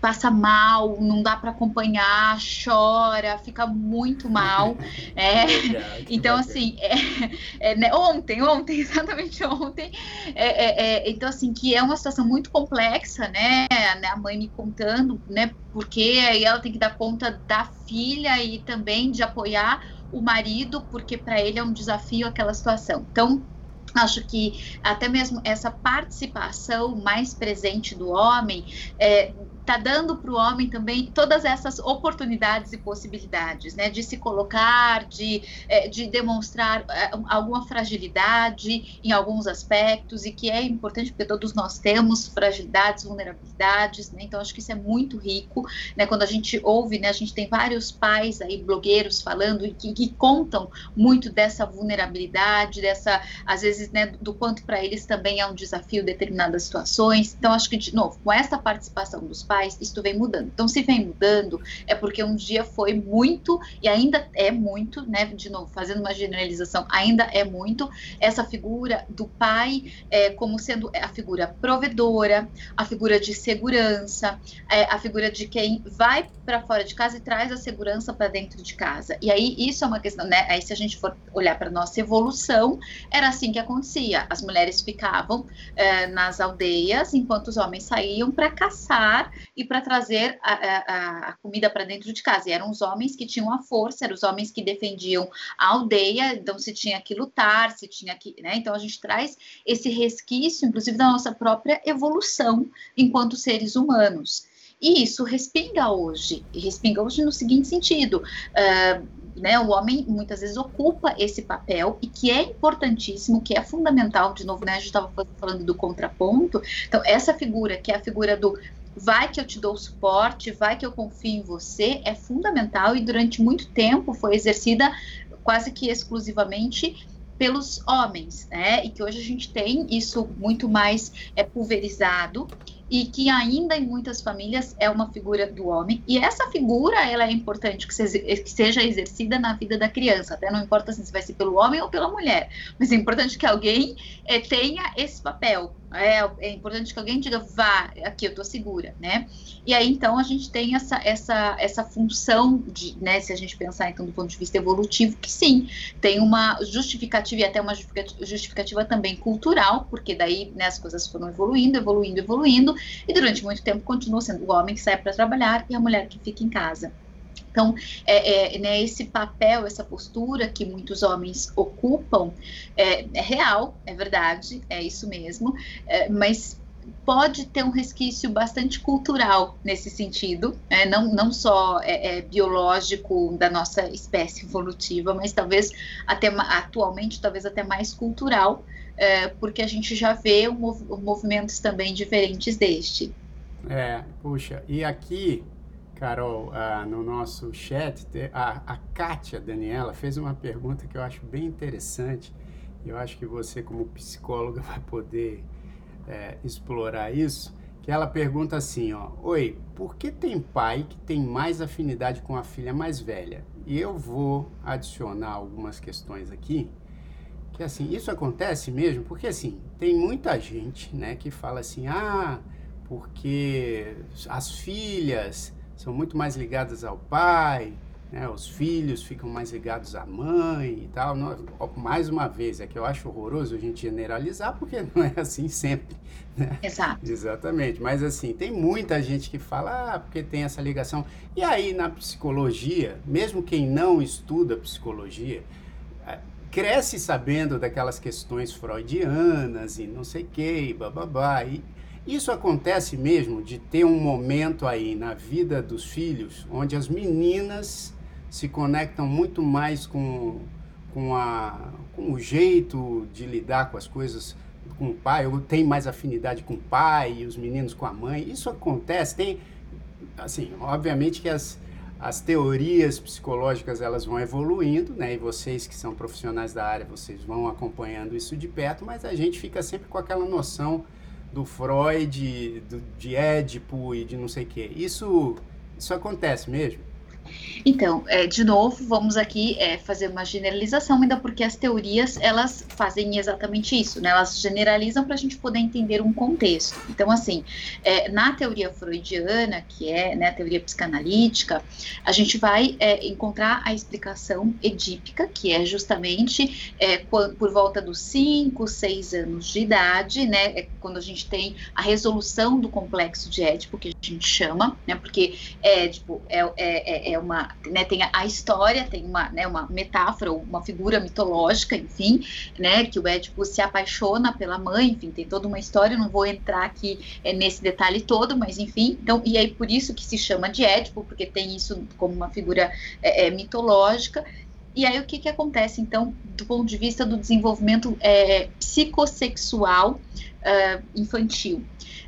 passa mal, não dá para acompanhar, chora, fica muito mal. *laughs* é. então, assim, é, é, né, ontem, ontem, *laughs* exatamente ontem, é, é, é, então, assim, que é uma situação muito complexa, né? A mãe me contando, né? Porque aí ela tem que dar conta da filha e também de apoiar o marido, porque para ele é um desafio aquela situação. Então, Acho que até mesmo essa participação mais presente do homem é, está dando para o homem também todas essas oportunidades e possibilidades, né, de se colocar, de, é, de demonstrar é, alguma fragilidade em alguns aspectos e que é importante porque todos nós temos fragilidades, vulnerabilidades, né, então acho que isso é muito rico, né, quando a gente ouve, né, a gente tem vários pais aí blogueiros falando e que, que contam muito dessa vulnerabilidade, dessa às vezes, né, do quanto para eles também é um desafio determinadas situações, então acho que de novo com essa participação dos pais isso vem mudando. Então, se vem mudando, é porque um dia foi muito, e ainda é muito, né? De novo, fazendo uma generalização, ainda é muito, essa figura do pai é, como sendo a figura provedora, a figura de segurança, é, a figura de quem vai para fora de casa e traz a segurança para dentro de casa. E aí, isso é uma questão, né? Aí, se a gente for olhar para nossa evolução, era assim que acontecia. As mulheres ficavam é, nas aldeias enquanto os homens saíam para caçar e para trazer a, a, a comida para dentro de casa. E eram os homens que tinham a força, eram os homens que defendiam a aldeia, então se tinha que lutar, se tinha que. Né? Então a gente traz esse resquício, inclusive, da nossa própria evolução enquanto seres humanos. E isso respinga hoje, e respinga hoje no seguinte sentido. Uh, né, o homem muitas vezes ocupa esse papel e que é importantíssimo, que é fundamental, de novo, né, a gente estava falando do contraponto, então essa figura, que é a figura do vai que eu te dou suporte, vai que eu confio em você, é fundamental e durante muito tempo foi exercida quase que exclusivamente pelos homens, né? E que hoje a gente tem isso muito mais é, pulverizado e que ainda em muitas famílias é uma figura do homem. E essa figura ela é importante que, seja exercida na vida da criança até não importa se vai ser pelo homem ou pela mulher. Mas é importante que alguém é, tenha esse papel é, é, importante que alguém diga vá aqui eu tô segura né e aí então a gente tem essa essa essa função de né se a gente pensar então do ponto de vista evolutivo que sim tem uma justificativa e até uma justificativa também cultural porque daí né, as coisas foram evoluindo evoluindo evoluindo e durante muito tempo continua sendo o homem que sai para trabalhar e a mulher que fica em casa. Então, é, é, né, esse papel, essa postura que muitos homens ocupam é, é real, é verdade, é isso mesmo, é, mas pode ter um resquício bastante cultural nesse sentido, né? não, não só é, é, biológico da nossa espécie evolutiva, mas talvez até atualmente talvez até mais cultural, é, porque a gente já vê um, movimentos também diferentes deste. É, puxa, e aqui, Carol, ah, no nosso chat, a, a Kátia Daniela fez uma pergunta que eu acho bem interessante. Eu acho que você, como psicóloga, *laughs* vai poder é, explorar isso, que ela pergunta assim, ó, Oi, por que tem pai que tem mais afinidade com a filha mais velha? E eu vou adicionar algumas questões aqui, que assim, isso acontece mesmo, porque assim, tem muita gente, né, que fala assim, ah, porque as filhas são muito mais ligadas ao pai, né? Os filhos ficam mais ligados à mãe e tal. Não, mais uma vez, é que eu acho horroroso a gente generalizar, porque não é assim sempre. Né? Exato. Exatamente. Mas assim, tem muita gente que fala, ah, porque tem essa ligação. E aí, na psicologia, mesmo quem não estuda psicologia, é, cresce sabendo daquelas questões freudianas e não sei o que, e bababá. E isso acontece mesmo de ter um momento aí na vida dos filhos onde as meninas se conectam muito mais com, com, a, com o jeito de lidar com as coisas com o pai, ou tem mais afinidade com o pai e os meninos com a mãe. Isso acontece, tem, assim, obviamente que as, as teorias psicológicas elas vão evoluindo, né? E vocês que são profissionais da área, vocês vão acompanhando isso de perto, mas a gente fica sempre com aquela noção do Freud, do, de Édipo e de não sei o quê. Isso, isso acontece mesmo? Então, é, de novo, vamos aqui é, fazer uma generalização, ainda porque as teorias elas fazem exatamente isso, né? Elas generalizam para a gente poder entender um contexto. Então, assim, é, na teoria freudiana, que é né, a teoria psicanalítica, a gente vai é, encontrar a explicação edípica, que é justamente é, por volta dos 5, 6 anos de idade, né? É quando a gente tem a resolução do complexo de Édipo, que a gente chama, né? Porque Édipo é, é, é uma, né, tem a, história, tem uma, né, uma metáfora, uma figura mitológica, enfim, né, que o Édipo se apaixona pela mãe, enfim, tem toda uma história, não vou entrar aqui é, nesse detalhe todo, mas enfim, então, e aí por isso que se chama de Édipo, porque tem isso como uma figura é, é, mitológica, e aí o que, que acontece, então, do ponto de vista do desenvolvimento é, psicossexual uh, infantil?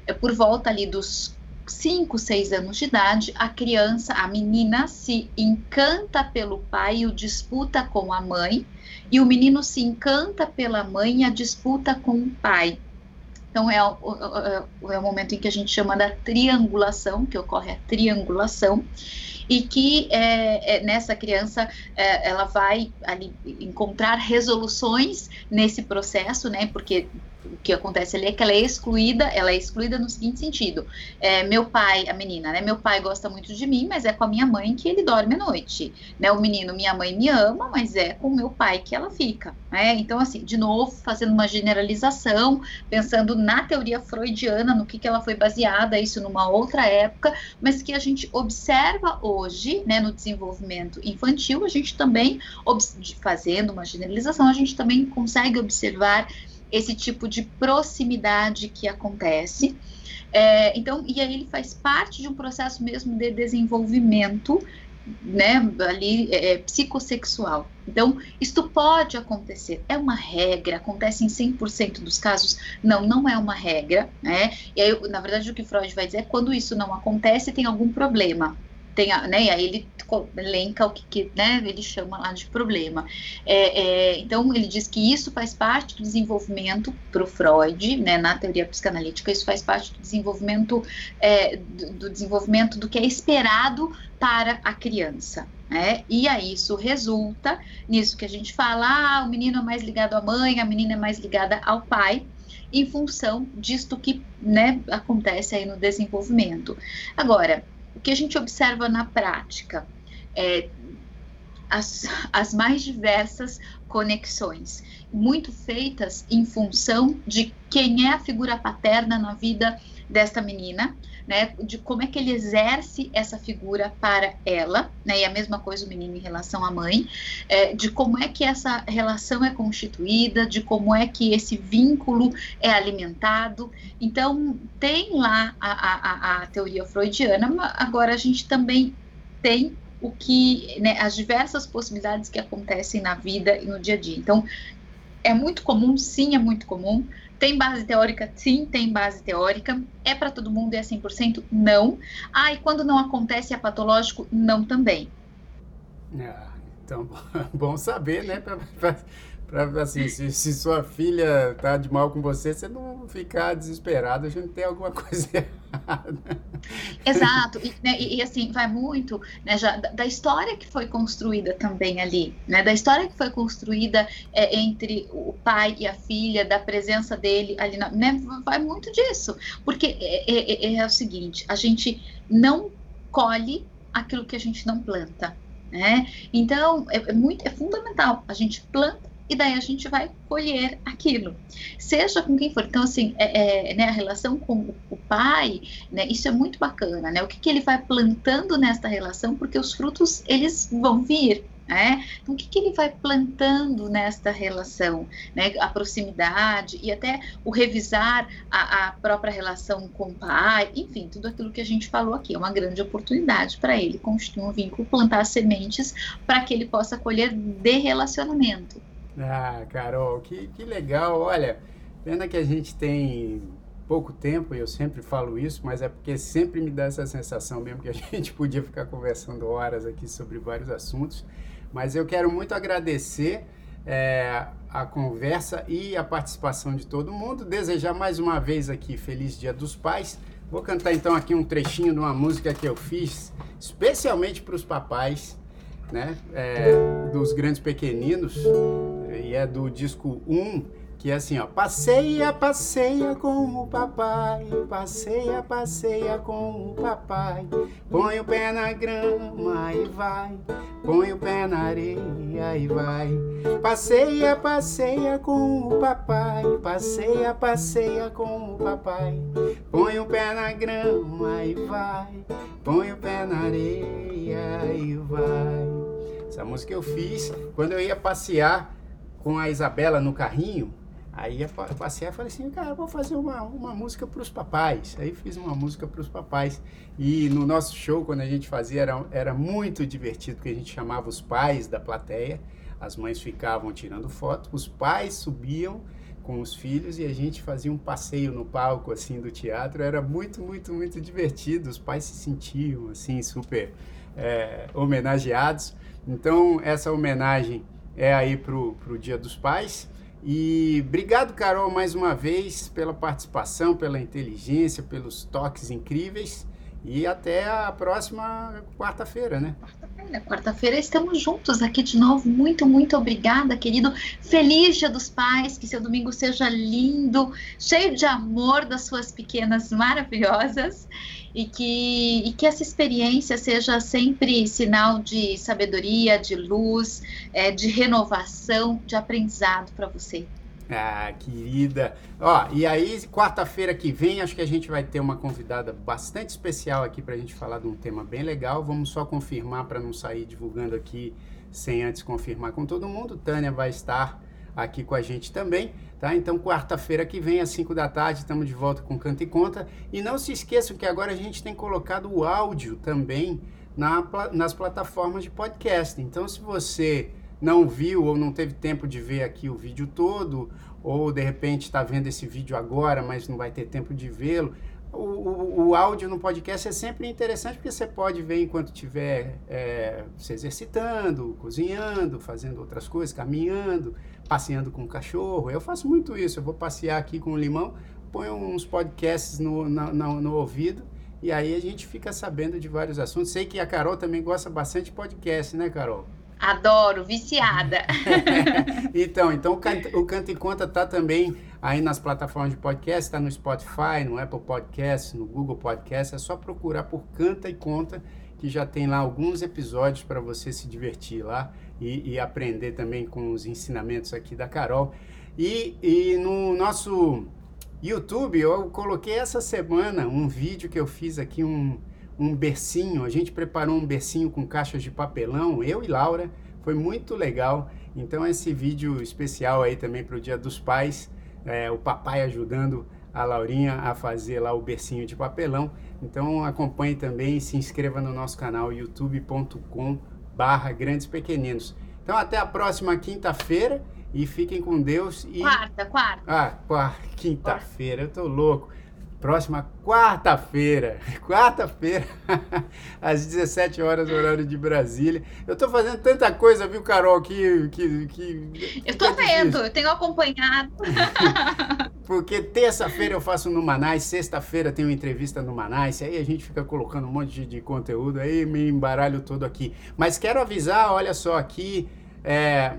É por volta ali dos 5, 6 anos de idade, a criança, a menina, se encanta pelo pai e o disputa com a mãe, e o menino se encanta pela mãe e a disputa com o pai. Então, é o, é o momento em que a gente chama da triangulação, que ocorre a triangulação, e que é, é, nessa criança é, ela vai ali encontrar resoluções nesse processo, né? Porque que acontece ali é que ela é excluída, ela é excluída no seguinte sentido: é, meu pai, a menina, né? Meu pai gosta muito de mim, mas é com a minha mãe que ele dorme à noite. Né? O menino, minha mãe me ama, mas é com meu pai que ela fica. Né? Então, assim, de novo, fazendo uma generalização, pensando na teoria freudiana, no que, que ela foi baseada, isso numa outra época, mas que a gente observa hoje, né, no desenvolvimento infantil, a gente também, fazendo uma generalização, a gente também consegue observar esse tipo de proximidade que acontece. É, então, e aí ele faz parte de um processo mesmo de desenvolvimento, né, ali é, é psicossexual. Então, isto pode acontecer, é uma regra, acontece em 100% dos casos? Não, não é uma regra, né? E aí, na verdade, o que Freud vai dizer é quando isso não acontece, tem algum problema tem a, né, e aí ele elenca o que, que né, ele chama lá de problema. É, é, então, ele diz que isso faz parte do desenvolvimento para o Freud, né, na teoria psicanalítica, isso faz parte do desenvolvimento, é, do, do, desenvolvimento do que é esperado para a criança. Né? E aí isso resulta nisso que a gente fala, ah, o menino é mais ligado à mãe, a menina é mais ligada ao pai, em função disto que né, acontece aí no desenvolvimento. Agora, o que a gente observa na prática é as, as mais diversas conexões, muito feitas em função de quem é a figura paterna na vida desta menina, né, de como é que ele exerce essa figura para ela, né, e a mesma coisa o menino em relação à mãe, é, de como é que essa relação é constituída, de como é que esse vínculo é alimentado. Então, tem lá a, a, a teoria freudiana, agora a gente também tem o que né, as diversas possibilidades que acontecem na vida e no dia a dia. Então, é muito comum, sim, é muito comum. Tem base teórica? Sim, tem base teórica. É para todo mundo e é 100%? Não. Ah, e quando não acontece, é patológico? Não também. Ah, então, *laughs* bom saber, né? Pra, assim, se, se, sua filha tá de mal com você, você não ficar desesperado, a gente tem alguma *laughs* coisa errada. Exato, e, né, e, assim, vai muito né, já, da, história que foi construída também ali, né, da história que foi construída é, entre o pai e a filha, da presença dele ali, na, né, vai muito disso, porque é, é, é, é o seguinte, a gente não colhe aquilo que a gente não planta. Né? Então é, é, muito é fundamental. A gente planta e daí a gente vai colher aquilo, seja com quem for. Então, assim, é, é, né, a relação com o pai, né, isso é muito bacana, né? O que, que ele vai plantando nesta relação, porque os frutos, eles vão vir, né? Então, o que, que ele vai plantando nesta relação? Né? A proximidade e até o revisar a, a, própria relação com o pai, enfim, tudo aquilo que a gente falou aqui. É uma grande oportunidade para ele construir um vínculo, plantar sementes para que ele possa colher de relacionamento. Ah, Carol, que, que legal. Olha, pena que a gente tem pouco tempo, eu sempre falo isso, mas é porque sempre me dá essa sensação mesmo que a *laughs* gente podia ficar conversando horas aqui sobre vários assuntos. Mas eu quero muito agradecer é, a conversa e a participação de todo mundo. Desejar mais uma vez aqui Feliz Dia dos Pais. Vou cantar então aqui um trechinho de uma música que eu fiz especialmente para os papais, né? É, dos grandes pequeninos e é do disco 1, que é assim, ó. Passeia, passeia com o papai, passeia, passeia com o papai. Põe o pé na grama e vai, põe o pé na areia e vai. Passeia, passeia com o papai, passeia, passeia com o papai. Põe o pé na grama e vai, põe o pé na areia e vai. Essa música eu fiz quando eu ia passear com a Isabela no carrinho. Aí eu passei e falei assim, cara, vou fazer uma, uma música para os papais. Aí fiz uma música para os papais. E no nosso show, quando a gente fazia, era, era muito divertido, porque a gente chamava os pais da plateia, as mães ficavam tirando foto, os pais subiam com os filhos e a gente fazia um passeio no palco, assim, do teatro. Era muito, muito, muito divertido. Os pais se sentiam, assim, super é, homenageados. Então, essa homenagem é aí pro, pro Dia dos Pais. E obrigado, Carol, mais uma vez pela participação, pela inteligência, pelos toques incríveis. E até a próxima quarta-feira, né? Quarta-feira, quarta-feira estamos juntos aqui de novo. Muito, muito obrigada, querido. Feliz Dia dos Pais, que seu domingo seja lindo, cheio de amor das suas pequenas maravilhosas e que, e que essa experiência seja sempre sinal de sabedoria, de luz, é, de renovação, de aprendizado para você. Ah, querida. Ó, e aí, quarta-feira que vem, acho que a gente vai ter uma convidada bastante especial aqui para a gente falar de um tema bem legal. Vamos só confirmar para não sair divulgando aqui sem antes confirmar com todo mundo. Tânia vai estar aqui com a gente também, tá? Então, quarta-feira que vem, às 5 da tarde, estamos de volta com Canta e Conta. E não se esqueçam que agora a gente tem colocado o áudio também na, nas plataformas de podcast. Então, se você não viu ou não teve tempo de ver aqui o vídeo todo, ou de repente está vendo esse vídeo agora, mas não vai ter tempo de vê-lo, o, o, o, áudio no podcast é sempre interessante porque você pode ver enquanto estiver é, se exercitando, cozinhando, fazendo outras coisas, caminhando, passeando com o cachorro. Eu faço muito isso. Eu vou passear aqui com o limão, ponho uns podcasts no, na, no, no ouvido e aí a gente fica sabendo de vários assuntos. Sei que a Carol também gosta bastante de podcast, né, Carol? Adoro, viciada. *laughs* então, então o Canta, o Canta e Conta tá também aí nas plataformas de podcast, está no Spotify, no Apple Podcast, no Google Podcast. É só procurar por Canta e Conta, que já tem lá alguns episódios para você se divertir lá e, e, aprender também com os ensinamentos aqui da Carol. E, e no nosso YouTube, eu coloquei essa semana um vídeo que eu fiz aqui, um, um bercinho. A gente preparou um bercinho com caixas de papelão, eu e Laura. Foi muito legal. Então, esse vídeo especial aí também para o Dia dos Pais, é, o papai ajudando a Laurinha a fazer lá o bercinho de papelão. Então, acompanhe também e se inscreva no nosso canal youtube.com barra grandes pequeninos. Então, até a próxima quinta-feira e fiquem com Deus. E... Quarta, quarta. Ah, quarta, quinta-feira, eu tô louco. Próxima quarta-feira, *laughs* quarta-feira, *laughs* às 17 horas, horário de Brasília. Eu tô fazendo tanta coisa, viu, Carol, que. que, que eu tô vendo, eu tenho acompanhado. *laughs* Porque terça-feira eu faço no Manais, sexta-feira tem uma entrevista no Manais, aí a gente fica colocando um monte de, de, conteúdo, aí me embaralho todo aqui. Mas quero avisar, olha só aqui, é,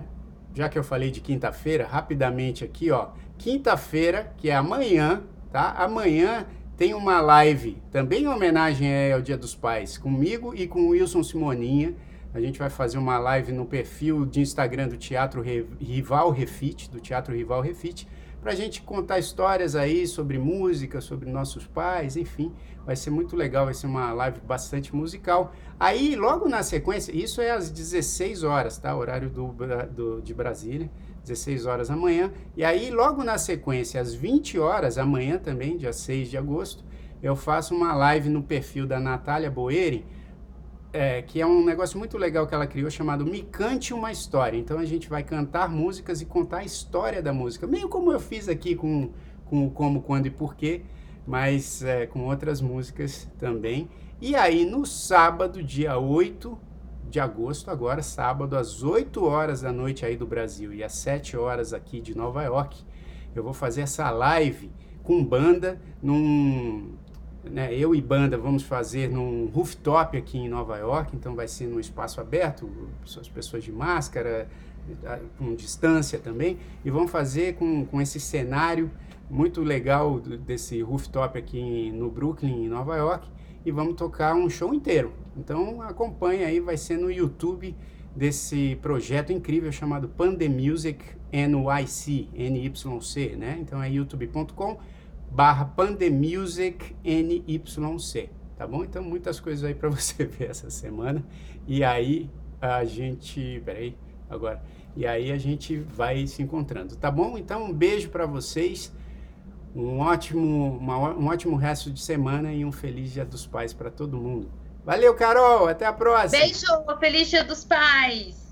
já que eu falei de quinta-feira, rapidamente aqui, ó. Quinta-feira, que é amanhã, tá? Amanhã tem uma live, também em homenagem ao Dia dos Pais, comigo e com o Wilson Simoninha. A gente vai fazer uma live no perfil de Instagram do Teatro Rival Refit, do Teatro Rival Refit, para a gente contar histórias aí sobre música, sobre nossos pais, enfim. Vai ser muito legal, vai ser uma live bastante musical. Aí, logo na sequência, isso é às 16 horas, tá? Horário do, do, de Brasília. 16 horas amanhã. E aí, logo na sequência, às 20 horas, amanhã também, dia 6 de agosto, eu faço uma live no perfil da Natália Boeri, é, que é um negócio muito legal que ela criou chamado Me Cante Uma História. Então a gente vai cantar músicas e contar a história da música, meio como eu fiz aqui com, com o Como, Quando e Porquê, mas é, com outras músicas também. E aí no sábado, dia 8 de agosto, agora sábado, às 8 horas da noite aí do Brasil e às 7 horas aqui de Nova York, eu vou fazer essa live com banda num. Né, eu e banda vamos fazer num rooftop aqui em Nova York, então vai ser num espaço aberto, as pessoas de máscara, com distância também, e vamos fazer com, com esse cenário muito legal desse rooftop aqui no Brooklyn, em Nova York, e vamos tocar um show inteiro. Então acompanha aí, vai ser no YouTube desse projeto incrível chamado Pandemusic NYC, NYC, né? Então é youtube.com barra Pandemusic NYC, tá bom? Então muitas coisas aí para *laughs* você ver essa semana. E aí a gente, peraí, agora. E aí a gente vai se encontrando, tá bom? Então um beijo para vocês. Um ótimo, uma, um ótimo resto de semana e um feliz Dia dos Pais para todo mundo. Valeu, Carol. Até a próxima. Beijo. Feliz Dia dos Pais.